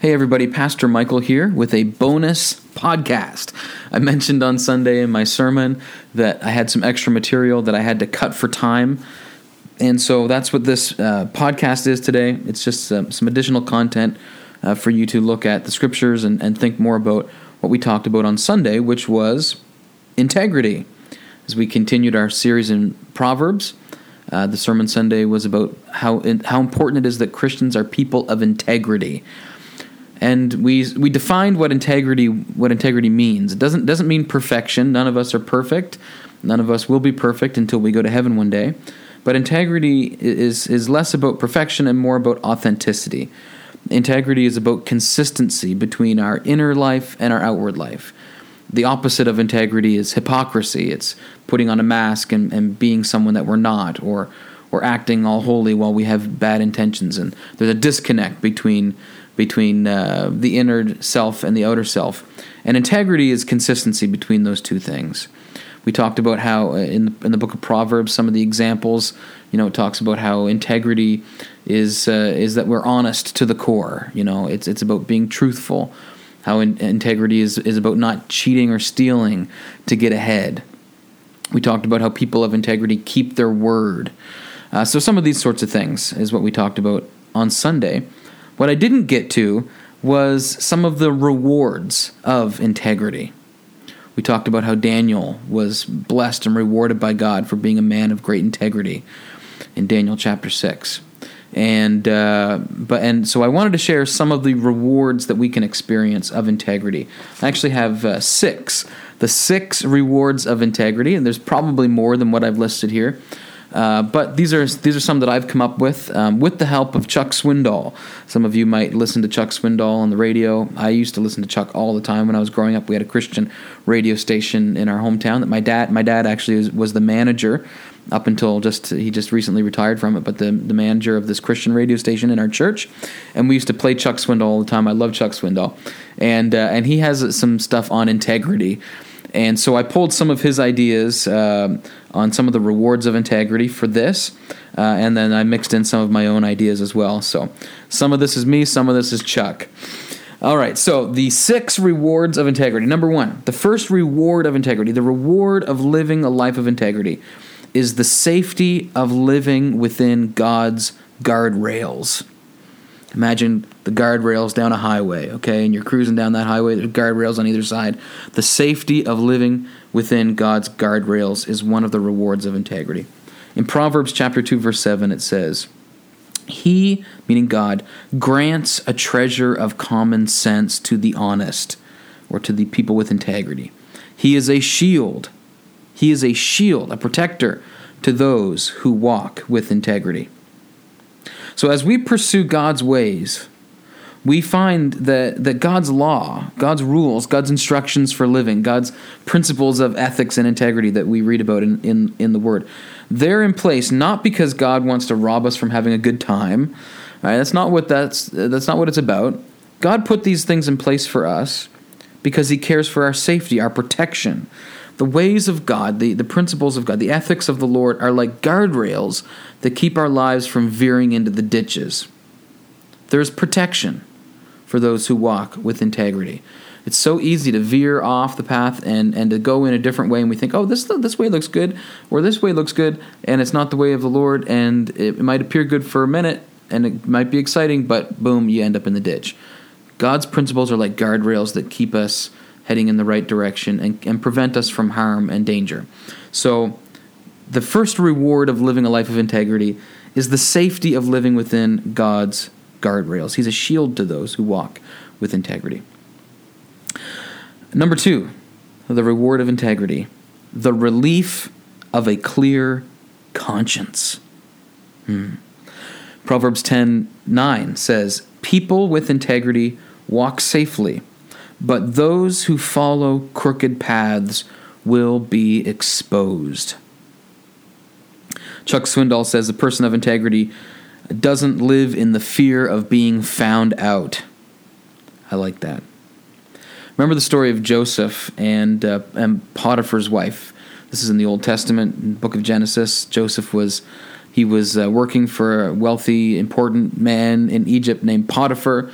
Hey, everybody, Pastor Michael here with a bonus podcast. I mentioned on Sunday in my sermon that I had some extra material that I had to cut for time. And so that's what this uh, podcast is today. It's just uh, some additional content uh, for you to look at the scriptures and, and think more about what we talked about on Sunday, which was integrity. As we continued our series in Proverbs, uh, the sermon Sunday was about how how important it is that Christians are people of integrity and we we defined what integrity what integrity means. It doesn't doesn't mean perfection. None of us are perfect. None of us will be perfect until we go to heaven one day. But integrity is is less about perfection and more about authenticity. Integrity is about consistency between our inner life and our outward life. The opposite of integrity is hypocrisy. It's putting on a mask and, and being someone that we're not, or or acting all holy while we have bad intentions. And there's a disconnect between between uh, the inner self and the outer self. And integrity is consistency between those two things. We talked about how uh, in the, in the book of Proverbs, some of the examples, you know, it talks about how integrity is uh, is that we're honest to the core. You know, it's it's about being truthful. How in, integrity is is about not cheating or stealing to get ahead. We talked about how people of integrity keep their word. Uh, so some of these sorts of things is what we talked about on Sunday. What I didn't get to was some of the rewards of integrity. We talked about how Daniel was blessed and rewarded by God for being a man of great integrity in Daniel chapter 6. And uh, but and so I wanted to share some of the rewards that we can experience of integrity. I actually have uh, six, the six rewards of integrity, and there's probably more than what I've listed here. Uh, but these are these are some that I've come up with um, with the help of Chuck Swindoll. Some of you might listen to Chuck Swindoll on the radio. I used to listen to Chuck all the time when I was growing up. We had a Christian radio station in our hometown that my dad my dad actually was, was the manager up until just he just recently retired from it, but the the manager of this Christian radio station in our church, and we used to play Chuck Swindoll all the time. I love Chuck Swindoll, and uh, and he has some stuff on integrity. And so I pulled some of his ideas uh, on some of the rewards of integrity for this, uh, and then I mixed in some of my own ideas as well. So some of this is me, some of this is Chuck. All right, so the six rewards of integrity. Number one, the first reward of integrity, the reward of living a life of integrity, is the safety of living within God's guardrails. Imagine the guardrails down a highway, okay, and you're cruising down that highway, there's guardrails on either side. The safety of living within God's guardrails is one of the rewards of integrity. In Proverbs chapter 2 verse 7 it says, "He, meaning God, grants a treasure of common sense to the honest or to the people with integrity. He is a shield. He is a shield, a protector to those who walk with integrity." So as we pursue God's ways, we find that, that God's law, God's rules, God's instructions for living, God's principles of ethics and integrity that we read about in, in, in the Word, they're in place not because God wants to rob us from having a good time. Right? That's not what that's that's not what it's about. God put these things in place for us because He cares for our safety, our protection. The ways of God, the, the principles of God, the ethics of the Lord are like guardrails that keep our lives from veering into the ditches. There's protection for those who walk with integrity. It's so easy to veer off the path and, and to go in a different way, and we think, oh, this this way looks good, or this way looks good, and it's not the way of the Lord, and it might appear good for a minute, and it might be exciting, but boom, you end up in the ditch. God's principles are like guardrails that keep us heading in the right direction and, and prevent us from harm and danger. So, the first reward of living a life of integrity is the safety of living within God's guardrails. He's a shield to those who walk with integrity. Number two, the reward of integrity, the relief of a clear conscience. Hmm. Proverbs 10 9 says, People with integrity walk safely but those who follow crooked paths will be exposed. Chuck Swindoll says a person of integrity doesn't live in the fear of being found out. I like that. Remember the story of Joseph and, uh, and Potiphar's wife. This is in the Old Testament, book of Genesis. Joseph was he was uh, working for a wealthy, important man in Egypt named Potiphar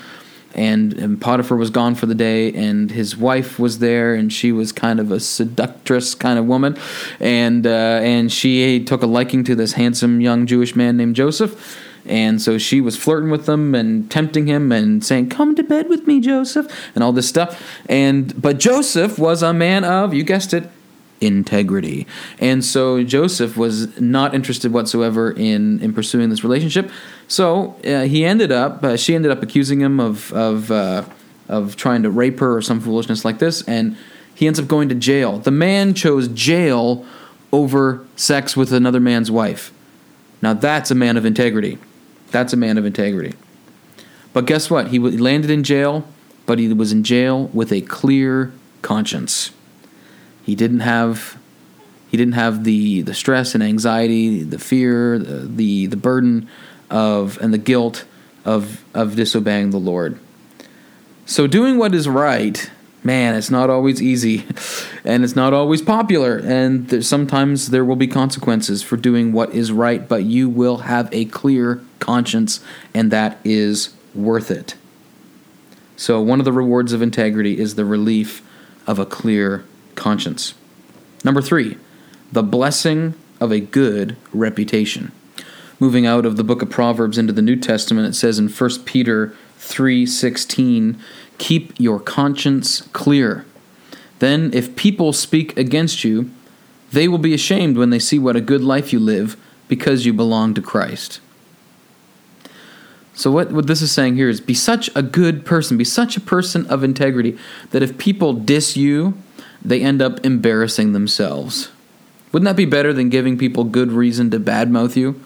and, and Potiphar was gone for the day, and his wife was there, and she was kind of a seductress kind of woman, and uh, and she took a liking to this handsome young Jewish man named Joseph. And so she was flirting with him and tempting him and saying, "Come to bed with me, Joseph," and all this stuff. And but Joseph was a man of, you guessed it, integrity. And so Joseph was not interested whatsoever in in pursuing this relationship. So uh, he ended up, uh, she ended up accusing him of of uh, of trying to rape her or some foolishness like this, and he ends up going to jail. The man chose jail over sex with another man's wife. Now that's a man of integrity. That's a man of integrity. But guess what? He landed in jail, but he was in jail with a clear conscience. He didn't have he didn't have the the stress and anxiety, the fear, the the, the burden of and the guilt of of disobeying the Lord. So doing what is right, man, it's not always easy, and it's not always popular, and there, sometimes there will be consequences for doing what is right. But you will have a clear conscience, and that is worth it. So one of the rewards of integrity is the relief of a clear conscience. Number three, the blessing of a good reputation. Moving out of the book of Proverbs into the New Testament, it says in 1 Peter 3:16, "Keep your conscience clear. Then if people speak against you, they will be ashamed when they see what a good life you live because you belong to Christ." So what, what this is saying here is be such a good person, be such a person of integrity that if people diss you they end up embarrassing themselves. Wouldn't that be better than giving people good reason to badmouth you?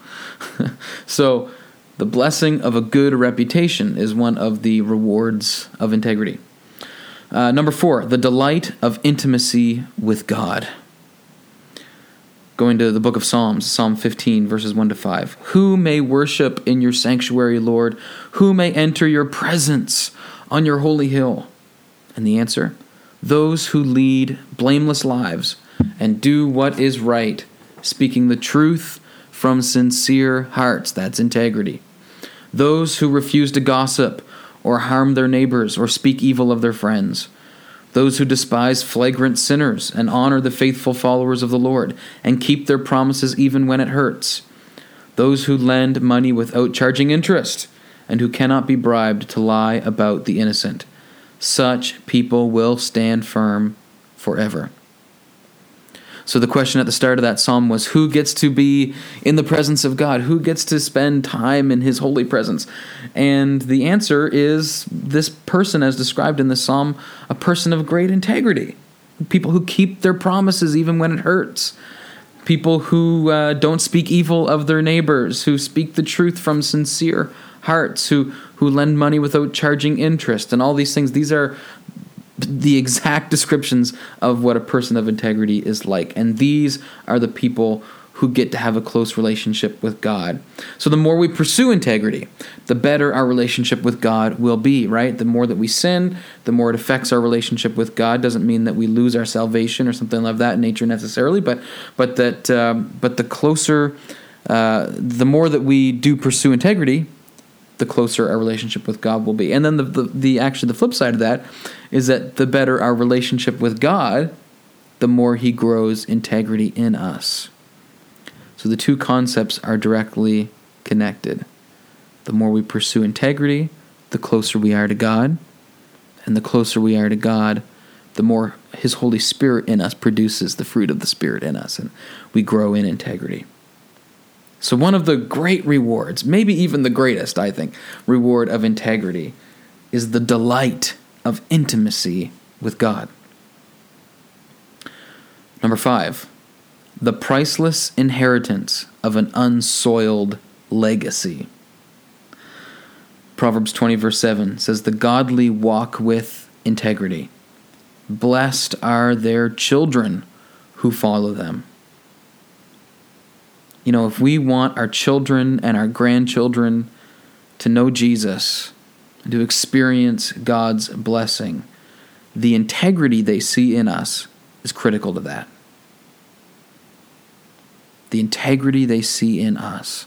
so, the blessing of a good reputation is one of the rewards of integrity. Uh, number four, the delight of intimacy with God. Going to the book of Psalms, Psalm 15, verses 1 to 5. Who may worship in your sanctuary, Lord? Who may enter your presence on your holy hill? And the answer those who lead blameless lives and do what is right, speaking the truth from sincere hearts. That's integrity. Those who refuse to gossip or harm their neighbors or speak evil of their friends. Those who despise flagrant sinners and honor the faithful followers of the Lord and keep their promises even when it hurts. Those who lend money without charging interest and who cannot be bribed to lie about the innocent such people will stand firm forever. So the question at the start of that psalm was who gets to be in the presence of God? Who gets to spend time in his holy presence? And the answer is this person as described in the psalm, a person of great integrity. People who keep their promises even when it hurts. People who uh, don't speak evil of their neighbors, who speak the truth from sincere hearts, who who lend money without charging interest, and all these things. These are the exact descriptions of what a person of integrity is like. And these are the people who get to have a close relationship with God. So the more we pursue integrity, the better our relationship with God will be, right? The more that we sin, the more it affects our relationship with God. Doesn't mean that we lose our salvation or something of that nature necessarily, but but that um, but the closer, uh, the more that we do pursue integrity, the closer our relationship with God will be. And then the, the, the actually the flip side of that is that the better our relationship with God, the more He grows integrity in us. So the two concepts are directly connected. The more we pursue integrity, the closer we are to God. And the closer we are to God, the more His Holy Spirit in us produces the fruit of the Spirit in us, and we grow in integrity. So, one of the great rewards, maybe even the greatest, I think, reward of integrity is the delight of intimacy with God. Number five, the priceless inheritance of an unsoiled legacy. Proverbs 20, verse 7 says, The godly walk with integrity. Blessed are their children who follow them you know, if we want our children and our grandchildren to know Jesus, to experience God's blessing, the integrity they see in us is critical to that. The integrity they see in us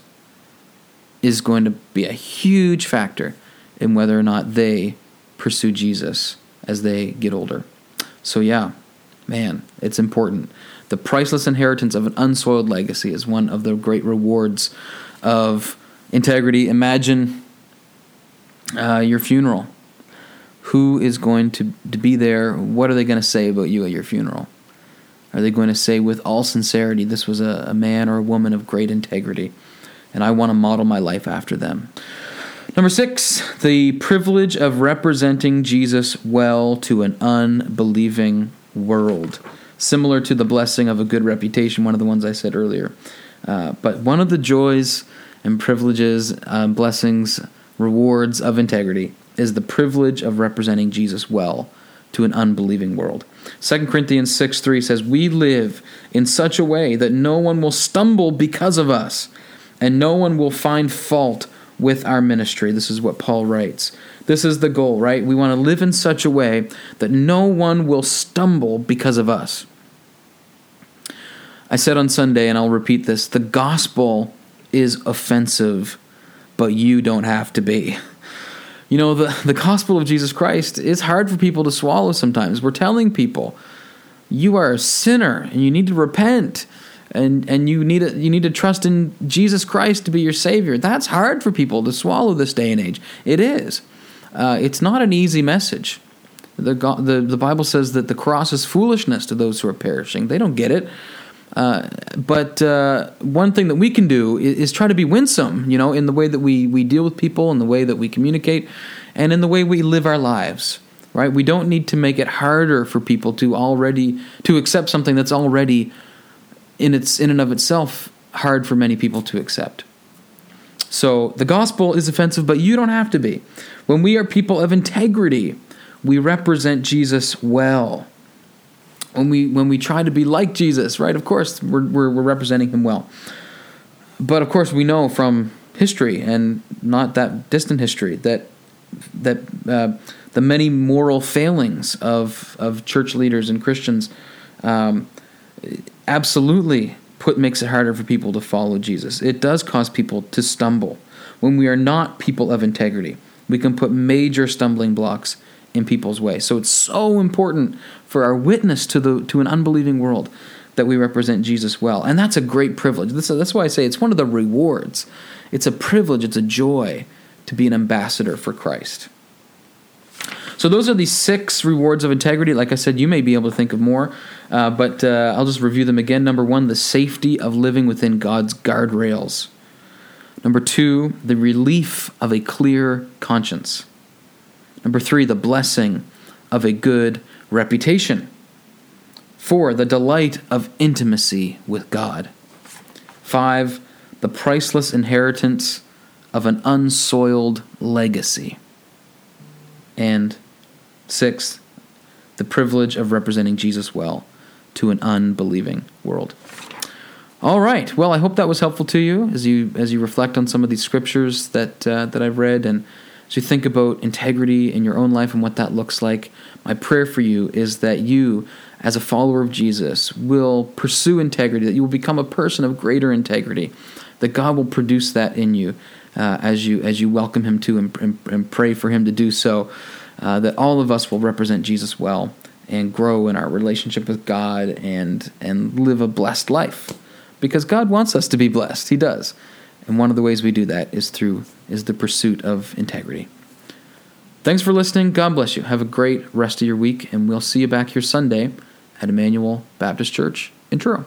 is going to be a huge factor in whether or not they pursue Jesus as they get older. So, yeah, man, it's important. The priceless inheritance of an unsoiled legacy is one of the great rewards of integrity. Imagine uh, your funeral. Who is going to, to be there? What are they going to say about you at your funeral? Are they going to say with all sincerity, this was a, a man or a woman of great integrity, and I want to model my life after them? Number six, the privilege of representing Jesus well to an unbelieving world. Similar to the blessing of a good reputation, one of the ones I said earlier. Uh, but one of the joys and privileges, uh, blessings, rewards of integrity is the privilege of representing Jesus well to an unbelieving world. 2 Corinthians 6 3 says, We live in such a way that no one will stumble because of us, and no one will find fault with our ministry. This is what Paul writes. This is the goal, right? We want to live in such a way that no one will stumble because of us. I said on Sunday, and I'll repeat this the gospel is offensive, but you don't have to be. You know, the, the gospel of Jesus Christ is hard for people to swallow sometimes. We're telling people, you are a sinner and you need to repent and, and you, need to, you need to trust in Jesus Christ to be your Savior. That's hard for people to swallow this day and age. It is. Uh, it's not an easy message. The, the, the Bible says that the cross is foolishness to those who are perishing. They don't get it. Uh, but uh, one thing that we can do is, is, try to be winsome, you know, in the way that we, we deal with people, in the way that we communicate, and in the way we live our lives. Right? We don't need to make it harder for people to already to accept something that's already in its in and of itself hard for many people to accept. So the gospel is offensive, but you don't have to be. When we are people of integrity, we represent Jesus well when we when we try to be like Jesus, right? Of course, we're, we're, we're representing him well. But of course, we know from history and not that distant history that that uh, the many moral failings of of church leaders and Christians um, absolutely put makes it harder for people to follow Jesus. It does cause people to stumble when we are not people of integrity. We can put major stumbling blocks in people's way. So it's so important for our witness to the to an unbelieving world that we represent Jesus well. And that's a great privilege. That's, that's why I say it's one of the rewards. It's a privilege, it's a joy to be an ambassador for Christ. So those are the six rewards of integrity. Like I said, you may be able to think of more, uh, but uh, I'll just review them again. Number one, the safety of living within God's guardrails. Number two, the relief of a clear conscience. Number three, the blessing of a good reputation. Four, the delight of intimacy with God. Five, the priceless inheritance of an unsoiled legacy. And six, the privilege of representing Jesus well to an unbelieving world. All right. Well, I hope that was helpful to you as you as you reflect on some of these scriptures that uh, that I've read and as you think about integrity in your own life and what that looks like, my prayer for you is that you, as a follower of Jesus, will pursue integrity, that you will become a person of greater integrity, that God will produce that in you uh, as you as you welcome Him to and, and, and pray for Him to do so. Uh, that all of us will represent Jesus well and grow in our relationship with God and and live a blessed life, because God wants us to be blessed. He does. And one of the ways we do that is through is the pursuit of integrity. Thanks for listening. God bless you. Have a great rest of your week, and we'll see you back here Sunday at Emmanuel Baptist Church in Truro.